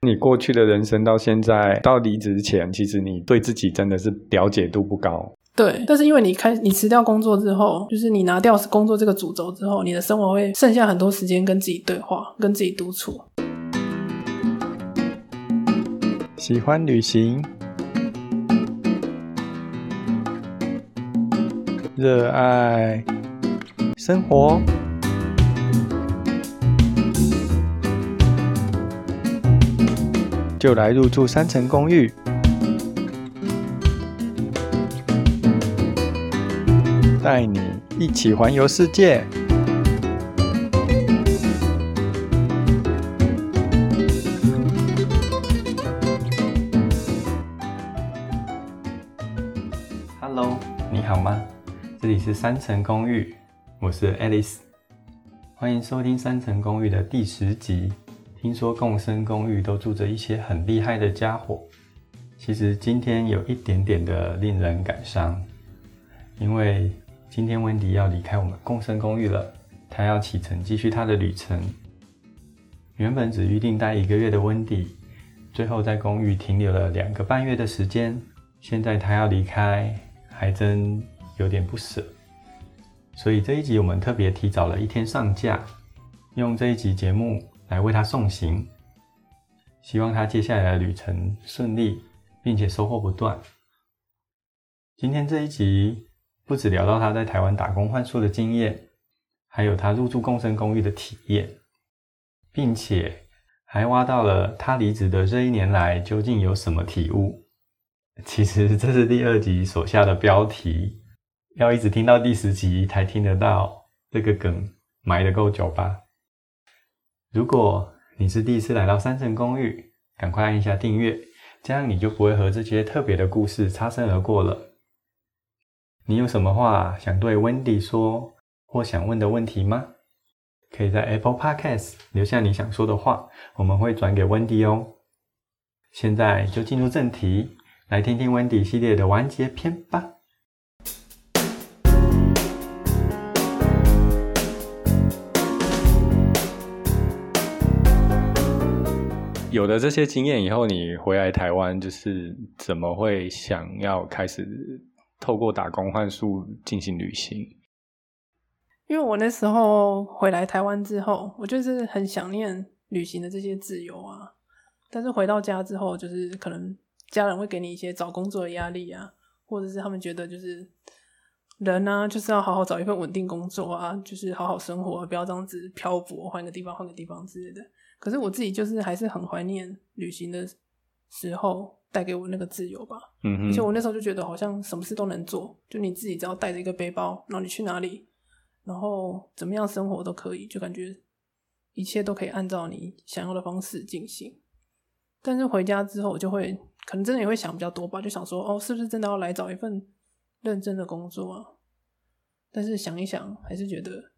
你过去的人生到现在到离职前，其实你对自己真的是了解度不高。对，但是因为你开你辞掉工作之后，就是你拿掉工作这个主轴之后，你的生活会剩下很多时间跟自己对话，跟自己独处。喜欢旅行，热爱生活，就来入住三层公寓。带你一起环游世界。Hello，你好吗？这里是三层公寓，我是 Alice，欢迎收听三层公寓的第十集。听说共生公寓都住着一些很厉害的家伙，其实今天有一点点的令人感伤，因为。今天温迪要离开我们共生公寓了，他要启程继续他的旅程。原本只预定待一个月的温迪，最后在公寓停留了两个半月的时间。现在他要离开，还真有点不舍。所以这一集我们特别提早了一天上架，用这一集节目来为他送行，希望他接下来的旅程顺利，并且收获不断。今天这一集。不止聊到他在台湾打工换宿的经验，还有他入住共生公寓的体验，并且还挖到了他离职的这一年来究竟有什么体悟。其实这是第二集所下的标题，要一直听到第十集才听得到这个梗，埋得够久吧？如果你是第一次来到三层公寓，赶快按一下订阅，这样你就不会和这些特别的故事擦身而过了。你有什么话想对 Wendy 说，或想问的问题吗？可以在 Apple Podcast 留下你想说的话，我们会转给 Wendy 哦。现在就进入正题，来听听 Wendy 系列的完结篇吧。有了这些经验以后，你回来台湾，就是怎么会想要开始？透过打工换宿进行旅行，因为我那时候回来台湾之后，我就是很想念旅行的这些自由啊。但是回到家之后，就是可能家人会给你一些找工作的压力啊，或者是他们觉得就是人呢就是要好好找一份稳定工作啊，就是好好生活，不要这样子漂泊，换个地方换个地方之类的。可是我自己就是还是很怀念旅行的时候。带给我那个自由吧，嗯而且我那时候就觉得好像什么事都能做，就你自己只要带着一个背包，然后你去哪里，然后怎么样生活都可以，就感觉一切都可以按照你想要的方式进行。但是回家之后，我就会可能真的也会想比较多吧，就想说哦，是不是真的要来找一份认真的工作啊？但是想一想，还是觉得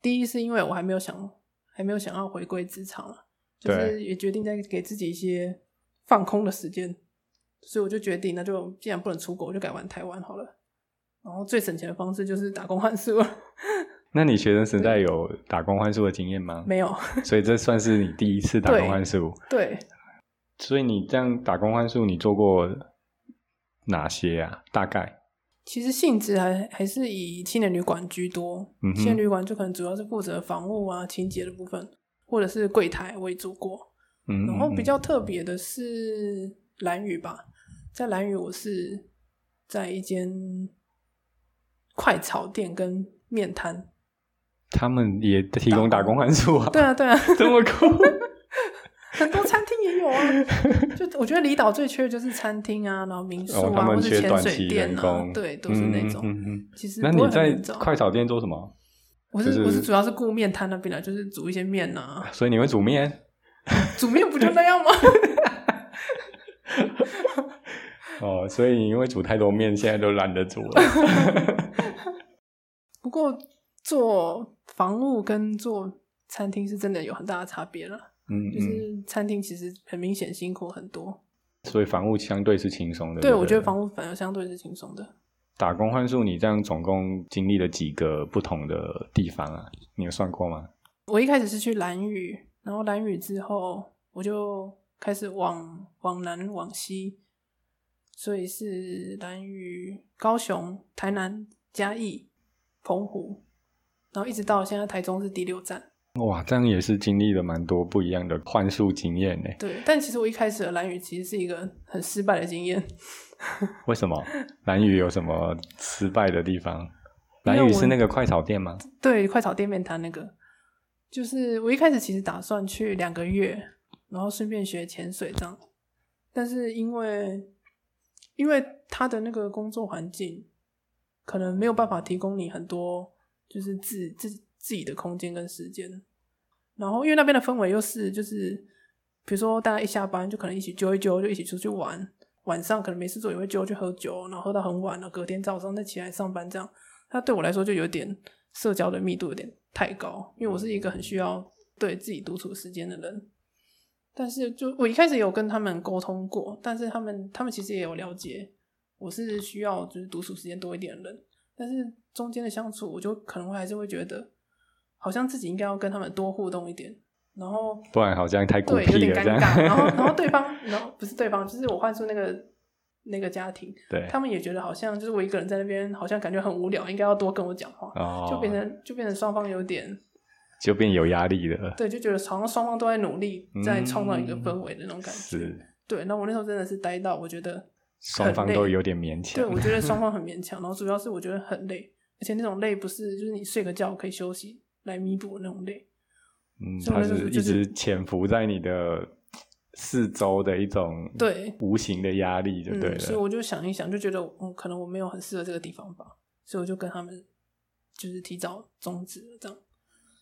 第一是因为我还没有想，还没有想要回归职场啊，就是也决定再给自己一些。放空的时间，所以我就决定，那就既然不能出国，我就改玩台湾好了。然后最省钱的方式就是打工换宿。那你学生时代有打工换宿的经验吗？没有，所以这算是你第一次打工换宿。对。所以你这样打工换宿，你做过哪些啊？大概？其实性质还还是以青年旅馆居多。嗯青年旅馆就可能主要是负责房务啊、清洁的部分，或者是柜台为主过。然后比较特别的是蓝宇吧，在蓝宇我是在一间快炒店跟面摊，他们也提供打工换宿啊？对啊，对啊，这么酷，很多餐厅也有啊。就我觉得离岛最缺的就是餐厅啊，然后民宿啊，或者潜水店啊，对，都是那种。其实那你在快炒店做什么？我是我是主要是顾面摊那边的，就是煮一些面呐。所以你会煮面？煮面不就那样吗？哦，所以因为煮太多面，现在都懒得煮了。不过做房屋跟做餐厅是真的有很大的差别了。嗯，就是餐厅其实很明显辛苦很多，所以房屋相对是轻松的。对，我觉得房屋反而相对是轻松的。打工换宿，你这样总共经历了几个不同的地方啊？你有算过吗？我一开始是去蓝屿。然后蓝屿之后，我就开始往往南往西，所以是兰屿、高雄、台南、嘉义、澎湖，然后一直到现在台中是第六站。哇，这样也是经历了蛮多不一样的幻术经验呢。对，但其实我一开始的蓝雨其实是一个很失败的经验。为什么？蓝雨有什么失败的地方？蓝雨是那个快炒店吗？对，快炒店面摊那个，就是我一开始其实打算去两个月，然后顺便学潜水这样。但是因为因为他的那个工作环境，可能没有办法提供你很多就是自自。自己的空间跟时间，然后因为那边的氛围又是就是，比如说大家一下班就可能一起揪一揪，就一起出去玩，晚上可能没事做也会揪去喝酒，然后喝到很晚了，隔天早上再起来上班这样。那对我来说就有点社交的密度有点太高，因为我是一个很需要对自己独处时间的人。但是就我一开始有跟他们沟通过，但是他们他们其实也有了解我是需要就是独处时间多一点的人，但是中间的相处我就可能会还是会觉得。好像自己应该要跟他们多互动一点，然后不然好像太孤僻了，有点尴尬。然后，然后对方，然后不是对方，就是我换出那个那个家庭，对他们也觉得好像就是我一个人在那边，好像感觉很无聊，应该要多跟我讲话，就变成就变成双方有点就变有压力了。对，就觉得好像双方都在努力，在创造一个氛围的那种感觉。是，对。那我那时候真的是待到我觉得双方都有点勉强。对，我觉得 双方很勉强，然后主要是我觉得很累，而且那种累不是就是你睡个觉可以休息。来弥补那种累，嗯，它是一直潜伏在你的四周的一种对无形的压力，就对了。所以我就想一想，就觉得嗯，可能我没有很适合这个地方吧，所以我就跟他们就是提早终止了这样。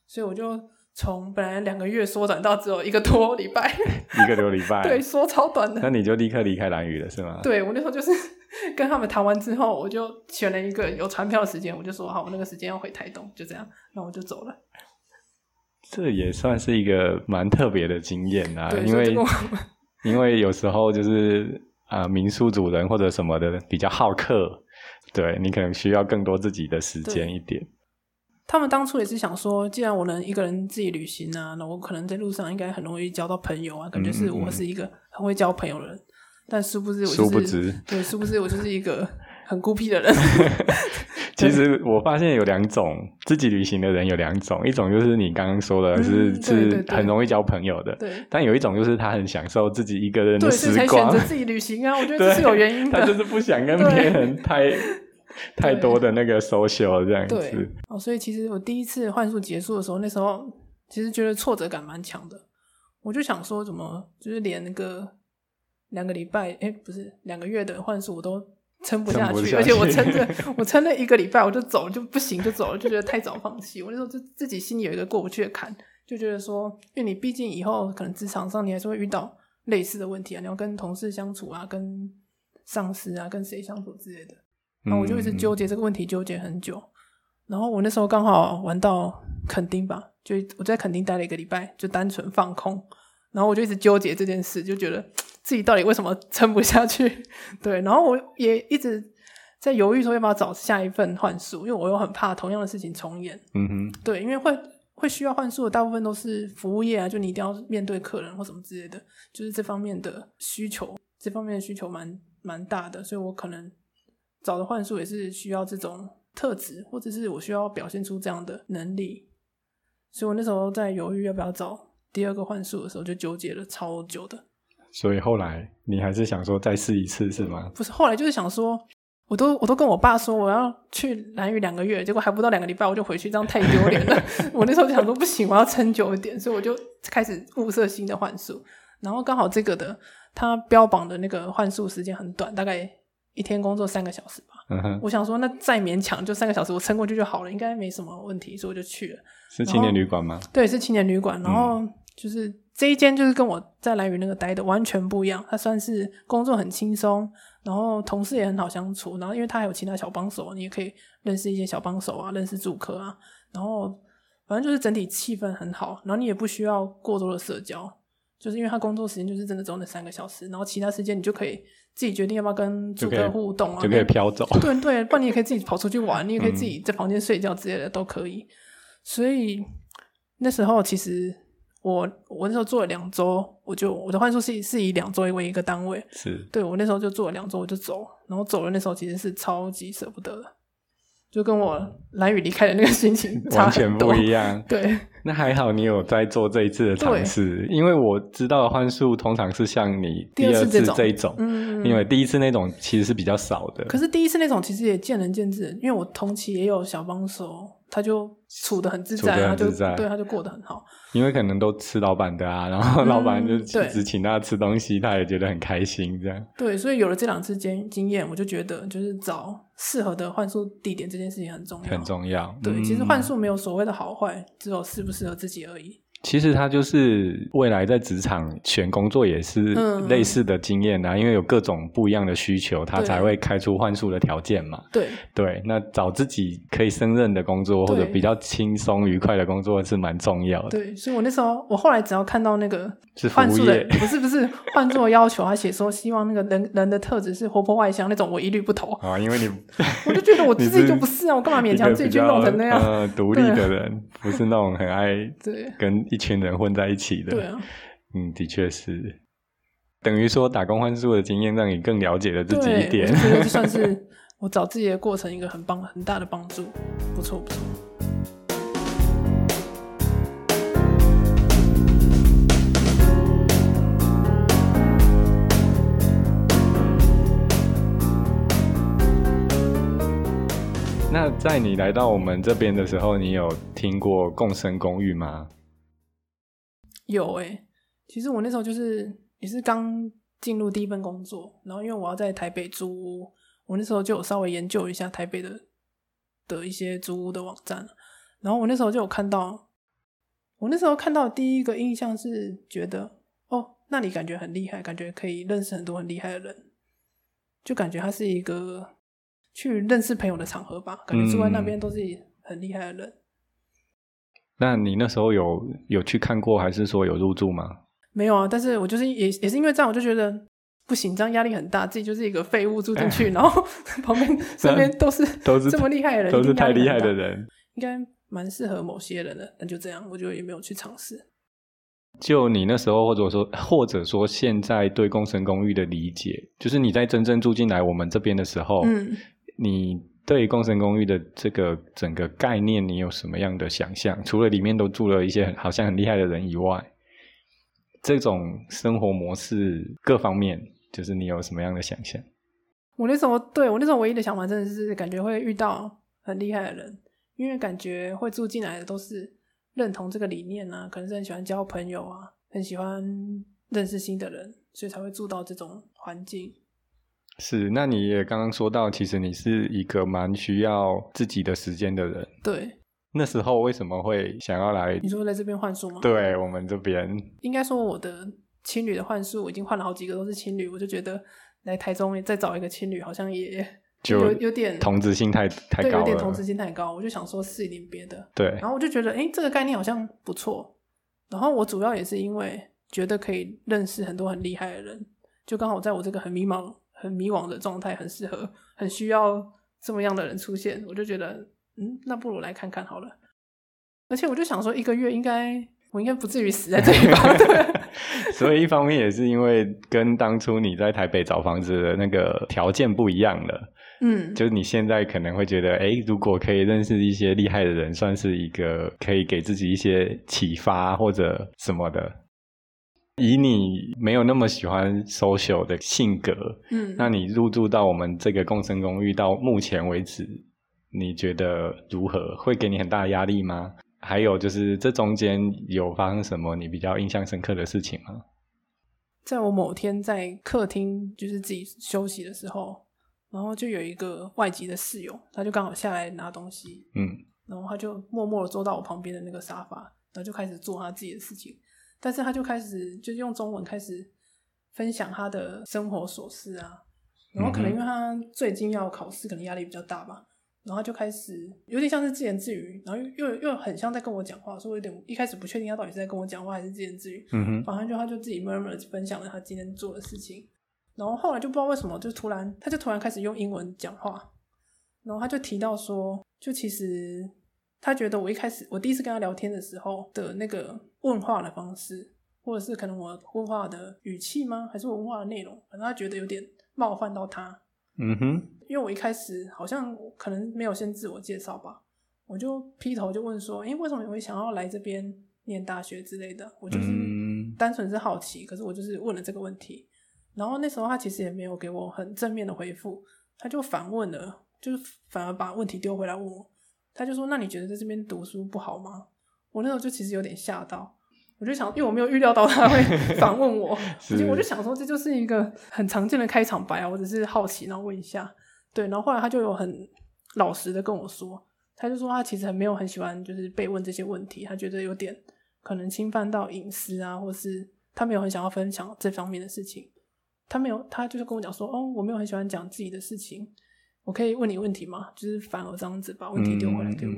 所以我就从本来两个月缩短到只有一个多礼拜，一个多礼拜，对，缩超短的。那你就立刻离开蓝屿了，是吗？对我那时候就是跟他们谈完之后，我就选了一个有船票的时间，我就说好，我那个时间要回台东，就这样。那我就走了，这也算是一个蛮特别的经验啊，因为因为有时候就是啊，民宿主人或者什么的比较好客，对你可能需要更多自己的时间一点。他们当初也是想说，既然我能一个人自己旅行啊，那我可能在路上应该很容易交到朋友啊，感觉是我是一个很会交朋友的人。但殊不知，殊不知，对，殊不知我就是一个很孤僻的人。其实我发现有两种自己旅行的人，有两种，一种就是你刚刚说的是是很容易交朋友的，对。但有一种就是他很享受自己一个人的时光，才选择自己旅行啊。我觉得 这是有原因的，他就是不想跟别人太太多的那个 social 这样子。哦，所以其实我第一次幻术结束的时候，那时候其实觉得挫折感蛮强的。我就想说，怎么就是连那个两个礼拜，哎，不是两个月的幻术我都。撑不下去，而且我撑着，我撑了一个礼拜，我就走就不行，就走了，就觉得太早放弃。我那时候就自己心里有一个过不去的坎，就觉得说，因为你毕竟以后可能职场上你还是会遇到类似的问题啊，你要跟同事相处啊，跟上司啊，跟谁相处之类的。然后我就一直纠结这个问题，纠结很久。然后我那时候刚好玩到垦丁吧，就我在垦丁待了一个礼拜，就单纯放空。然后我就一直纠结这件事，就觉得。自己到底为什么撑不下去？对，然后我也一直在犹豫说要不要找下一份幻术，因为我又很怕同样的事情重演。嗯哼，对，因为会会需要幻术的大部分都是服务业啊，就你一定要面对客人或什么之类的，就是这方面的需求，这方面的需求蛮蛮大的，所以我可能找的幻术也是需要这种特质，或者是我需要表现出这样的能力，所以我那时候在犹豫要不要找第二个幻术的时候，就纠结了超久的。所以后来你还是想说再试一次是吗？不是，后来就是想说，我都我都跟我爸说我要去蓝屿两个月，结果还不到两个礼拜我就回去，这样太丢脸了。我那时候就想说不行，我要撑久一点，所以我就开始物色新的幻术。然后刚好这个的它标榜的那个幻术时间很短，大概一天工作三个小时吧。嗯哼，我想说那再勉强就三个小时，我撑过去就好了，应该没什么问题，所以我就去了。是青年旅馆吗？对，是青年旅馆。然后就是。这一间就是跟我在蓝屿那个待的完全不一样，它算是工作很轻松，然后同事也很好相处，然后因为他还有其他小帮手，你也可以认识一些小帮手啊，认识住客啊，然后反正就是整体气氛很好，然后你也不需要过多的社交，就是因为他工作时间就是真的只有那三个小时，然后其他时间你就可以自己决定要不要跟住客互动啊，就可以飘走，对对，不然你也可以自己跑出去玩，你也可以自己在房间睡觉之类的都可以，所以那时候其实。我我那时候做了两周，我就我的幻术是是以两周为一个单位，是对我那时候就做了两周我就走，然后走了那时候其实是超级舍不得的，就跟我蓝雨离开的那个心情差完全不一样。对，那还好你有在做这一次的尝试，因为我知道的幻术通常是像你第二次这种这一种，嗯，因为第一次那种其实是比较少的。可是第一次那种其实也见仁见智，因为我同期也有小帮手，他就处的很自在，他就对他就过得很好。因为可能都吃老板的啊，然后老板就嗯对只请他吃东西，他也觉得很开心，这样对，所以有了这两次经经验，我就觉得就是找适合的幻术地点这件事情很重要。很重要。对，其实嗯幻术没有所谓的好坏，只有适不适合自己而已。其实他就是未来在职场选工作也是嗯类似的经验啊，因为有各种不一样的需求，他才会开出幻术的条件嘛。对，对，那找自己可以胜任的工作，或者比较轻松愉快的工作是蛮重要的。对，所以我那时候，我后来只要看到那个幻术的不是不是幻术的要求，他写说希望那个人人的特质是活泼外向那种，我一律不投。啊，因为你 我就觉得我自己就不是啊，我干嘛勉强自己去弄成那样？呃，独立的人，不是那种很爱 对跟一群人混在一起的。对啊，嗯，的确是。等于说打工换宿的经验，让你更了解了自己，一点算是 我找自己的过程一个很棒很大的帮助，不错不错。那在你来到我们这边的时候，你有听过共生公寓吗？有诶、其实我那时候就是也是刚进入第一份工作，然后因为我要在台北租屋，我那时候就有稍微研究一下台北的的一些租屋的网站，然后我那时候就有看到，我那时候看到第一个印象是觉得，哦，那里感觉很厉害，感觉可以认识很多很厉害的人，就感觉它是一个去认识朋友的场合吧，感觉住在那边都是很厉害的人。那你那时候有有去看过，还是说有入住吗？没有啊，但是我就是也也是因为这样，我就觉得不行，这样压力很大，自己就是一个废物住进去，然后旁边身边都是都是这么厉害的人，都是太厉害的人。应该蛮适合某些人的。那就这样，我就也没有去尝试。就你那时候，或者说或者说现在对工程公寓的理解，就是你在真正住进来我们这边的时候，嗯，你对于共生公寓的这个整个概念，你有什么样的想象？除了里面都住了一些好像很厉害的人以外，这种生活模式各方面，就是你有什么样的想象？我那时候对我那时候唯一的想法真的是感觉会遇到很厉害的人，因为感觉会住进来的都是认同这个理念啊，可能是很喜欢交朋友啊，很喜欢认识新的人，所以才会住到这种环境。是，那你也刚刚说到，其实你是一个蛮需要自己的时间的人。对，那时候为什么会想要来你说在这边换宿吗？对我们这边？应该说我的青旅的换宿，我已经换了好几个都是青旅，我就觉得来台中再找一个青旅，好像也就有有点同质性太太，高了有点同质性太高，我就想说试一点别的，对然后我就觉得，哎，这个概念好像不错。然后我主要也是因为觉得可以认识很多很厉害的人，就刚好在我这个很迷茫、很迷惘的状态，很适合、很需要这么样的人出现，我就觉得，嗯，那不如来看看好了。而且我就想说，一个月应该我应该不至于死在这里吧？对。所以一方面也是因为跟当初你在台北找房子的那个条件不一样了，嗯，就是你现在可能会觉得，哎，如果可以认识一些厉害的人，算是一个可以给自己一些启发或者什么的。以你没有那么喜欢 social 的性格，嗯，那你入住到我们这个共生公寓到目前为止，你觉得如何？会给你很大的压力吗？还有就是这中间有发生什么你比较印象深刻的事情吗？在我某天在客厅就是自己休息的时候，然后就有一个外籍的室友，他就刚好下来拿东西，嗯，然后他就默默的坐到我旁边的那个沙发，然后就开始做他自己的事情。但是他就开始就是用中文开始分享他的生活琐事啊，然后可能因为他最近要考试，可能压力比较大吧，然后他就开始有点像是自言自语，然后又又又很像在跟我讲话，所以我有点一开始不确定他到底是在跟我讲话还是自言自语。嗯哼，反正就他就自己默默的分享了他今天做的事情，然后后来就不知道为什么，就突然他就突然开始用英文讲话，然后他就提到说，就其实他觉得我一开始我第一次跟他聊天的时候的那个问话的方式，或者是可能我问话的语气吗？还是我问话的内容？反正他觉得有点冒犯到他。嗯哼，因为我一开始好像可能没有先自我介绍吧，我就劈头就问说：“诶，为什么你会想要来这边念大学之类的？”我就是单纯是好奇，可是我就是问了这个问题。然后那时候他其实也没有给我很正面的回复，他就反问了，就是反而把问题丢回来问我。他就说：“那你觉得在这边读书不好吗？”我那时候就其实有点吓到，我就想，因为我没有预料到他会 反问我，我就想说这就是一个很常见的开场白啊，我只是好奇，然后问一下。对，然后后来他就有很老实的跟我说，他就说他其实很没有很喜欢就是被问这些问题，他觉得有点可能侵犯到隐私啊，或是他没有很想要分享这方面的事情。他没有，他就是跟我讲说：“哦，我没有很喜欢讲自己的事情。”我可以问你问题吗？就是反而这样子把问题丢回来给我。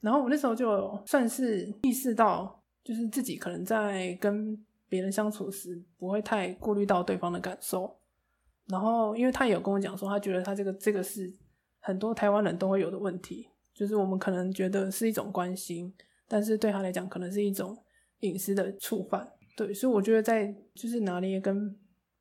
然后我那时候就算是意识到，就是自己可能在跟别人相处时不会太顾虑到对方的感受。然后，因为他有跟我讲说，他觉得他这个这个是很多台湾人都会有的问题，就是我们可能觉得是一种关心，但是对他来讲可能是一种隐私的触犯。对，所以我觉得在就是拿捏跟。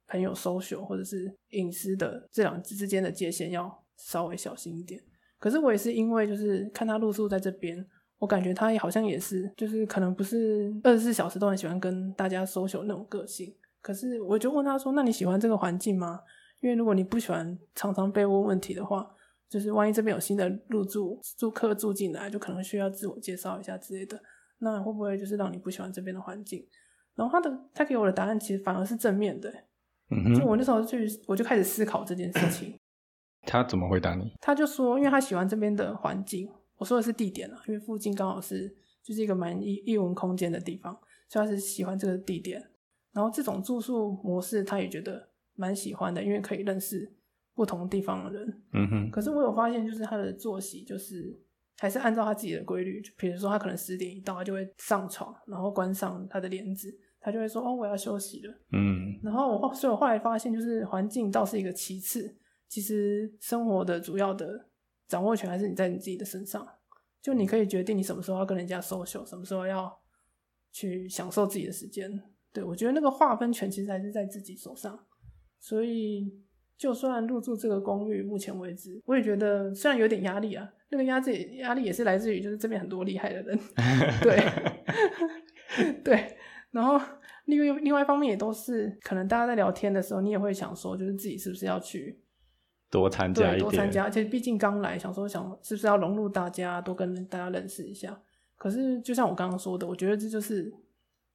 朋友 social 或者是隐私的这两之间的界限要稍微小心一点。可是我也是因为就是看他露宿在这边，我感觉他也好像也是，就是可能不是二十四小时都很喜欢跟大家 social 那种个性。可是我就问他说：“那你喜欢这个环境吗？因为如果你不喜欢常常被问问题的话，就是万一这边有新的入住住客住进来，就可能需要自我介绍一下之类的，那会不会就是让你不喜欢这边的环境？”然后他的他给我的答案其实反而是正面的。就我那时候去，我就开始思考这件事情。他怎么回答你？他就说，因为他喜欢这边的环境。我说的是地点啊，因为附近刚好是就是一个蛮异异文空间的地方，所以他是喜欢这个地点。然后这种住宿模式，他也觉得蛮喜欢的，因为可以认识不同地方的人。嗯哼。可是我有发现，就是他的作息，就是还是按照他自己的规律。就比如说，他可能十点一到，他就会上床，然后关上他的帘子。他就会说：“哦，我要休息了。”嗯，然后我后，所以我后来发现，就是环境倒是一个其次，其实生活的主要的掌握权还是你在你自己的身上。就你可以决定你什么时候要跟人家 social，什么时候要去享受自己的时间。对我觉得那个划分权其实还是在自己手上。所以，就算入住这个公寓，目前为止，我也觉得虽然有点压力啊，那个压力压力也是来自于就是这边很多厉害的人，对，对。然后，另外另外一方面也都是，可能大家在聊天的时候，你也会想说，就是自己是不是要去多参加一点，多参加。而且毕竟刚来，想说想是不是要融入大家，多跟大家认识一下。可是就像我刚刚说的，我觉得这就是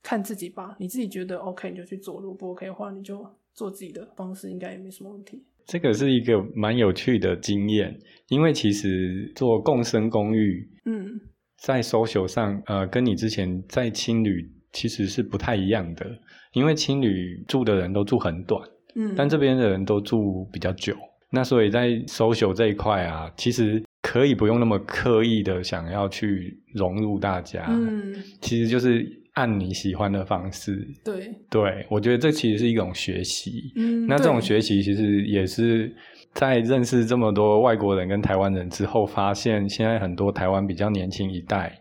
看自己吧。你自己觉得 OK，你就去做；如果不 OK 的话，你就做自己的方式，应该也没什么问题。这个是一个蛮有趣的经验，因为其实做共生公寓，嗯，在 social 上，呃，跟你之前在青旅。其实是不太一样的，因为青旅住的人都住很短，嗯，但这边的人都住比较久，那所以在 social 这一块啊，其实可以不用那么刻意的想要去融入大家，嗯，其实就是按你喜欢的方式，对，对我觉得这其实是一种学习，嗯，那这种学习其实也是在认识这么多外国人跟台湾人之后，发现现在很多台湾比较年轻一代。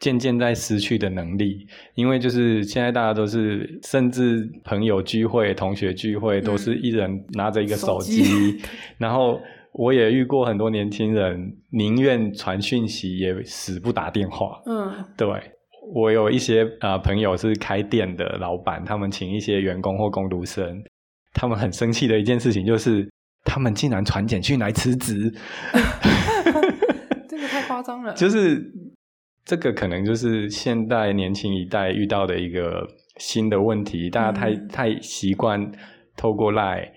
渐渐在失去的能力，因为就是现在大家都是，甚至朋友聚会、同学聚会，都是一人拿着一个手机。然后我也遇过很多年轻人，宁愿传讯息也死不打电话。嗯，对我有一些啊朋友是开店的老板，他们请一些员工或工读生，他们很生气的一件事情就是，他们竟然传简讯来辞职。这个太夸张了。就是。这个可能就是现代年轻一代遇到的一个新的问题，大家太太习惯透过赖、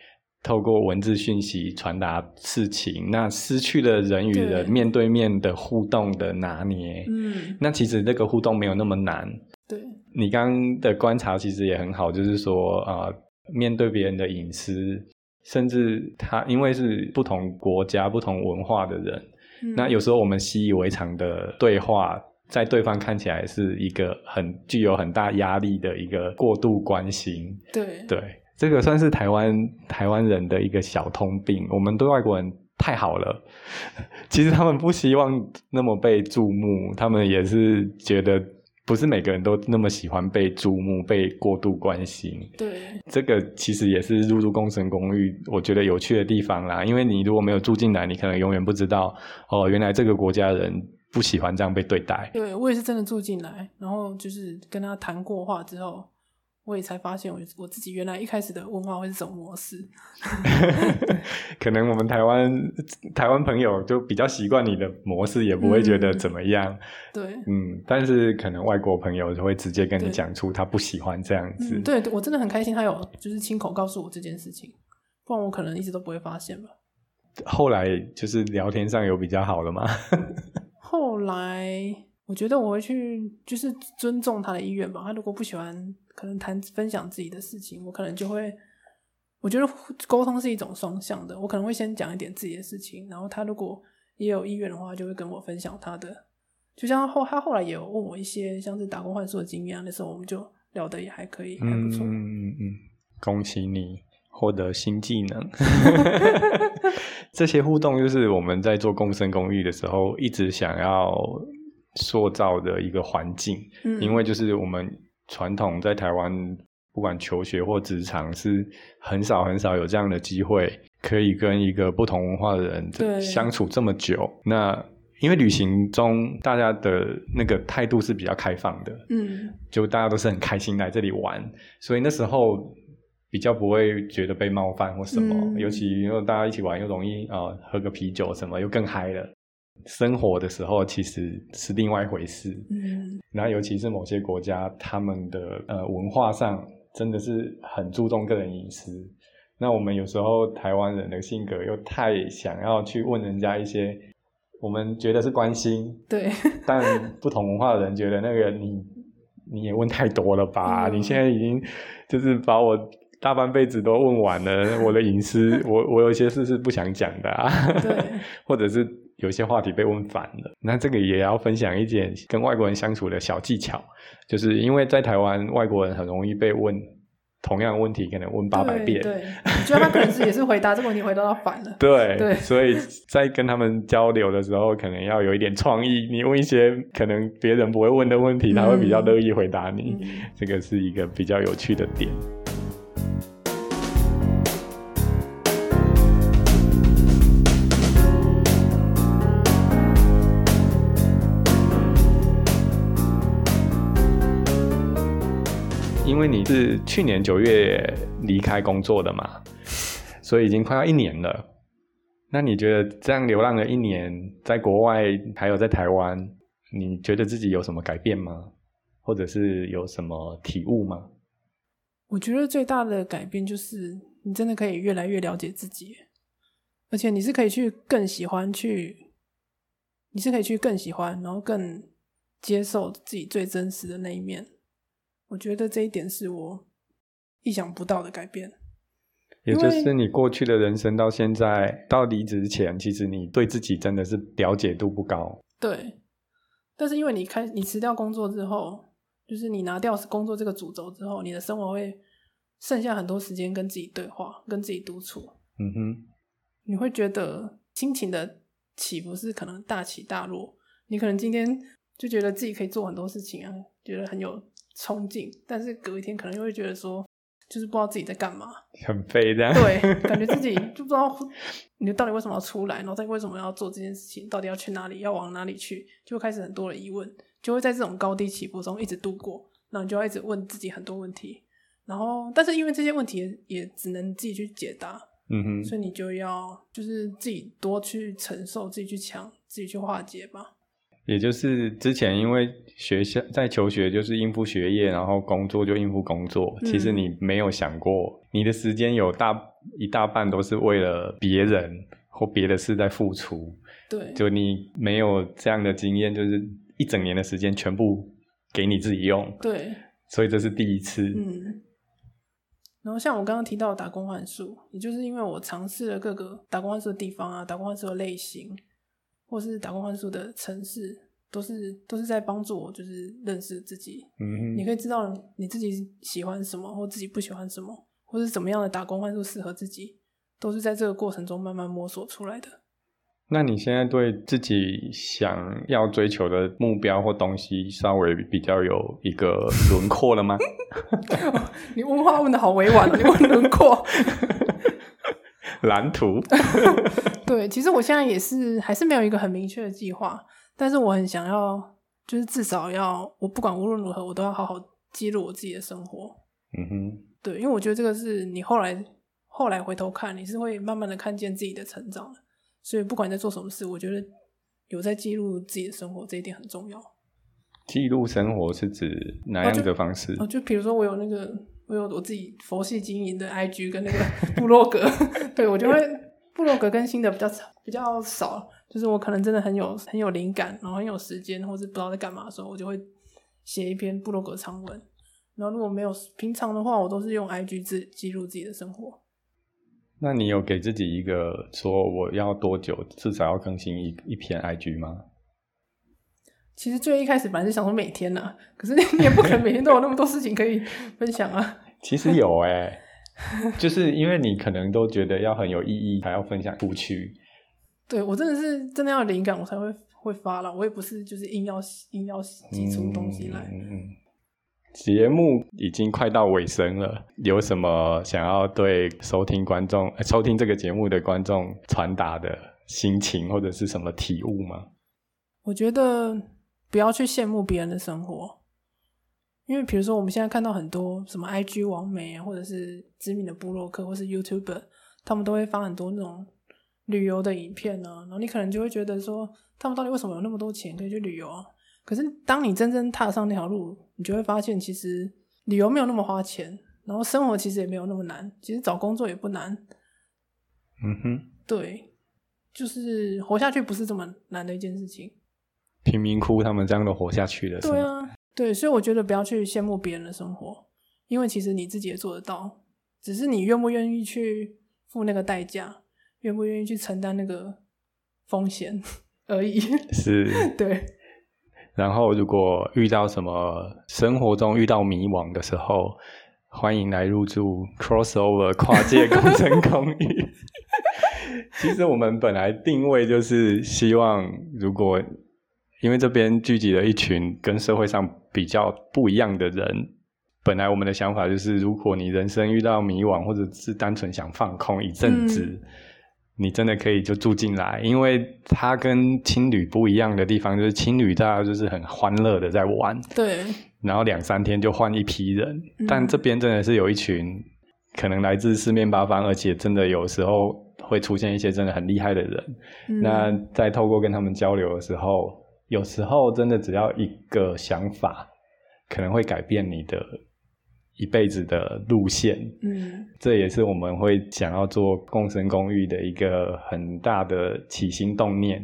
透过文字讯息传达事情，那失去了人与人面对面的互动的拿捏。嗯，那其实那个互动没有那么难。对，你刚刚的观察其实也很好，就是说啊，面对别人的隐私，甚至他因为是不同国家、不同文化的人，那有时候我们习以为常的对话。在对方看起来是一个很具有很大压力的一个过度关心，对对，这个算是台湾台湾人的一个小通病。我们对外国人太好了。其实他们不希望那么被注目，他们也是觉得。不是每个人都那么喜欢被注目、被过度关心。对，这个其实也是入住工程公寓，我觉得有趣的地方啦。因为你如果没有住进来，你可能永远不知道哦，原来这个国家人不喜欢这样被对待。对我也是真的住进来，然后就是跟他谈过话之后。我也才发现，我我自己原来一开始的问话会是什么模式。可能我们台湾台湾朋友就比较习惯你的模式，也不会觉得怎么样。对，嗯，但是可能外国朋友就会直接跟你讲出他不喜欢这样子。对，我真的很开心，他有就是亲口告诉我这件事情，不然我可能一直都不会发现吧。后来就是聊天上有比较好了吗？后来我觉得我会去就是尊重他的意愿吧。他如果不喜欢。可能谈分享自己的事情，我可能就会，我觉得沟通是一种双向的。我可能会先讲一点自己的事情，然后他如果也有意愿的话，就会跟我分享他的。就像后他后来也有问我一些像是打工换宿的经验，那时候我们就聊得也还可以，还不错。嗯嗯嗯，恭喜你获得新技能。这些互动就是我们在做共生公寓的时候一直想要塑造的一个环境，因为就是我们。传统在台湾，不管求学或职场，是很少很少有这样的机会，可以跟一个不同文化的人相处这么久。那因为旅行中大家的那个态度是比较开放的，嗯，就大家都是很开心来这里玩，所以那时候比较不会觉得被冒犯或什么。尤其因为大家一起玩，又容易啊喝个啤酒什么，又更嗨了。生活的时候其实是另外一回事，嗯，然后尤其是某些国家，他们的呃文化上真的是很注重个人隐私。那我们有时候台湾人的性格又太想要去问人家一些我们觉得是关心，对，但不同文化的人觉得那个你你也问太多了吧？你现在已经就是把我大半辈子都问完了，我的隐私，我我有一些事是不想讲的啊，对，或者是。有些话题被问反了，那这个也要分享一点跟外国人相处的小技巧，就是因为在台湾，外国人很容易被问同样问题，可能问八百遍。对，你觉得他可能是也是回答这个问题回答到反了。对对，所以在跟他们交流的时候，可能要有一点创意。你问一些可能别人不会问的问题，他会比较乐意回答你。这个是一个比较有趣的点。因为你是去年九月离开工作的嘛，所以已经快要一年了。那你觉得这样流浪了一年，在国外还有在台湾，你觉得自己有什么改变吗？或者是有什么体悟吗？我觉得最大的改变就是你真的可以越来越了解自己，而且你是可以去更喜欢去，你是可以去更喜欢，然后更接受自己最真实的那一面。我觉得这一点是我意想不到的改变，也就是你过去的人生到现在到离职前，其实你对自己真的是了解度不高。对，但是因为你开你辞掉工作之后，就是你拿掉工作这个主轴之后，你的生活会剩下很多时间跟自己对话，跟自己独处。嗯哼，你会觉得心情的起伏是可能大起大落。你可能今天就觉得自己可以做很多事情啊，觉得很有。冲劲，但是隔一天可能又会觉得说，就是不知道自己在干嘛，很废的。对，感觉自己就不知道你到底为什么要出来，然后再为什么要做这件事情，到底要去哪里，要往哪里去，就会开始很多的疑问，就会在这种高低起伏中一直度过。然后你就要一直问自己很多问题，然后但是因为这些问题也只能自己去解答，嗯哼，所以你就要就是自己多去承受，自己去抢，自己去化解吧。也就是之前因为学校在求学，就是应付学业，然后工作就应付工作。其实你没有想过，你的时间有大一大半都是为了别人或别的事在付出。对，就你没有这样的经验，就是一整年的时间全部给你自己用。对，所以这是第一次。嗯。然后像我刚刚提到打工换数，也就是因为我尝试了各个打工换数的地方啊，打工换数的类型。或是打工换宿的城市，都是都是在帮助我，就是认识自己。嗯，你可以知道你自己喜欢什么，或自己不喜欢什么，或是怎么样的打工换宿适合自己，都是在这个过程中慢慢摸索出来的。那你现在对自己想要追求的目标或东西，稍微比较有一个轮廓了吗？你问话问的好委婉哦，你问轮廓、蓝图。对，其实我现在也是，还是没有一个很明确的计划，但是我很想要，就是至少要，我不管无论如何，我都要好好记录我自己的生活。嗯哼，对，因为我觉得这个是你后来后来回头看，你是会慢慢的看见自己的成长的。所以不管你在做什么事，我觉得有在记录自己的生活这一点很重要。记录生活是指哪样的方式？哦，就比如说我有那个，我有我自己佛系经营的 IG 跟那个部落格，对我就会部落格更新的比较比较少，就是我可能真的很有很有灵感，然后很有时间，或是不知道在干嘛的时候，我就会写一篇部落格长文。然后如果没有平常的话，我都是用 IG 自记录自己的生活。那你有给自己一个说我要多久至少要更新一一篇 IG 吗？其实最一开始本来是想说每天呢，可是 你也不可能每天都有那么多事情可以分享啊。其实有哎，就是因为你可能都觉得要很有意义才要分享出去。对我真的是真的要灵感我才会会发了，我也不是就是硬要硬要挤出东西来。节目已经快到尾声了，有什么想要对收听观众、收听这个节目的观众传达的心情，或者是什么体悟吗？我觉得不要去羡慕别人的生活，因为比如说我们现在看到很多什么 IG 网美，或者是知名的部落客，或是 YouTuber，他们都会发很多那种旅游的影片呢，然后你可能就会觉得说，他们到底为什么有那么多钱可以去旅游啊？可是，当你真正踏上那条路，你就会发现，其实旅游没有那么花钱，然后生活其实也没有那么难，其实找工作也不难。嗯哼，对，就是活下去不是这么难的一件事情。贫民窟他们这样的活下去的，对啊，对，所以我觉得不要去羡慕别人的生活，因为其实你自己也做得到，只是你愿不愿意去付那个代价，愿不愿意去承担那个风险 而已。是，对。然后，如果遇到什么生活中遇到迷惘的时候，欢迎来入住 Crossover 跨界工程公寓。其实我们本来定位就是希望，如果因为这边聚集了一群跟社会上比较不一样的人，本来我们的想法就是，如果你人生遇到迷惘，或者是单纯想放空一阵子。你真的可以就住进来，因为它跟青旅不一样的地方，就是青旅大家就是很欢乐的在玩，对，然后两三天就换一批人，但这边真的是有一群可能来自四面八方，而且真的有时候会出现一些真的很厉害的人。那在透过跟他们交流的时候，有时候真的只要一个想法，可能会改变你的。一辈子的路线，嗯，这也是我们会想要做共生公寓的一个很大的起心动念。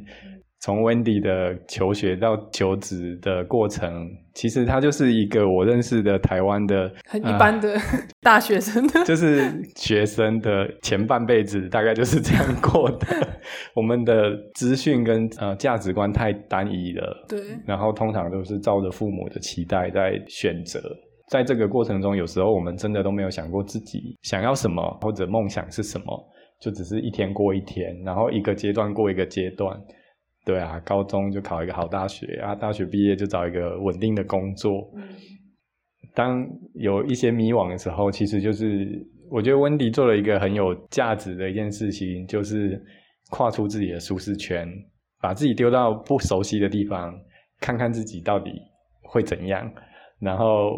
从 Wendy 的求学到求职的过程，其实他就是一个我认识的台湾的很一般的大学生，就是学生的前半辈子大概就是这样过的。我们的资讯跟呃价值观太单一了，对，然后通常都是照着父母的期待在选择。在这个过程中，有时候我们真的都没有想过自己想要什么或者梦想是什么，就只是一天过一天，然后一个阶段过一个阶段。对啊，高中就考一个好大学啊，大学毕业就找一个稳定的工作。当有一些迷惘的时候，其实就是我觉得温迪做了一个很有价值的一件事情，就是跨出自己的舒适圈，把自己丢到不熟悉的地方，看看自己到底会怎样，然后。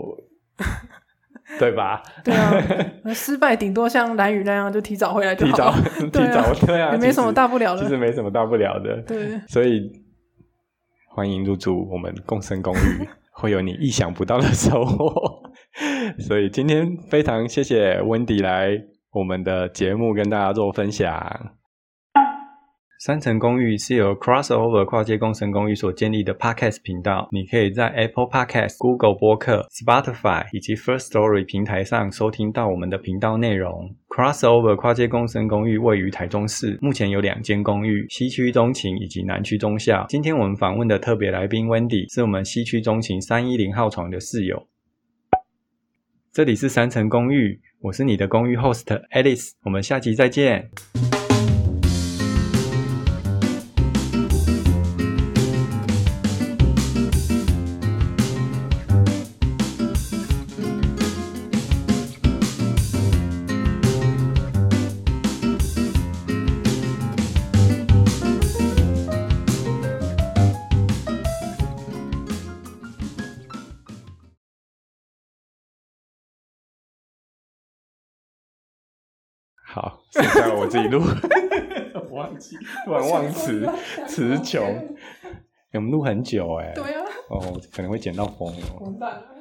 对吧？对啊，失败顶多像蓝宇那样，就提早回来就好。提早，提早，对啊，也没什么大不了的。其实没什么大不了的。对，所以欢迎入住我们共生公寓，会有你意想不到的收获。所以今天非常谢谢温迪来我们的节目跟大家做分享。三层公寓是由 Crossover 跨界共生公寓所建立的 Podcast 频道。你可以在 Apple Podcast、Google 播客、Spotify 以及 First Story 平台上收听到我们的频道内容。Crossover 跨界共生公寓位于台中市，目前有两间公寓：西区中情以及南区中校。今天我们访问的特别来宾 Wendy 是我们西区中情三一零号床的室友。这里是三层公寓，我是你的公寓 Host Alice。我们下期再见。自己录。忘记，突然忘词，词穷。我们录很久哎。对啊。哦，可能会剪到疯哦。完蛋了。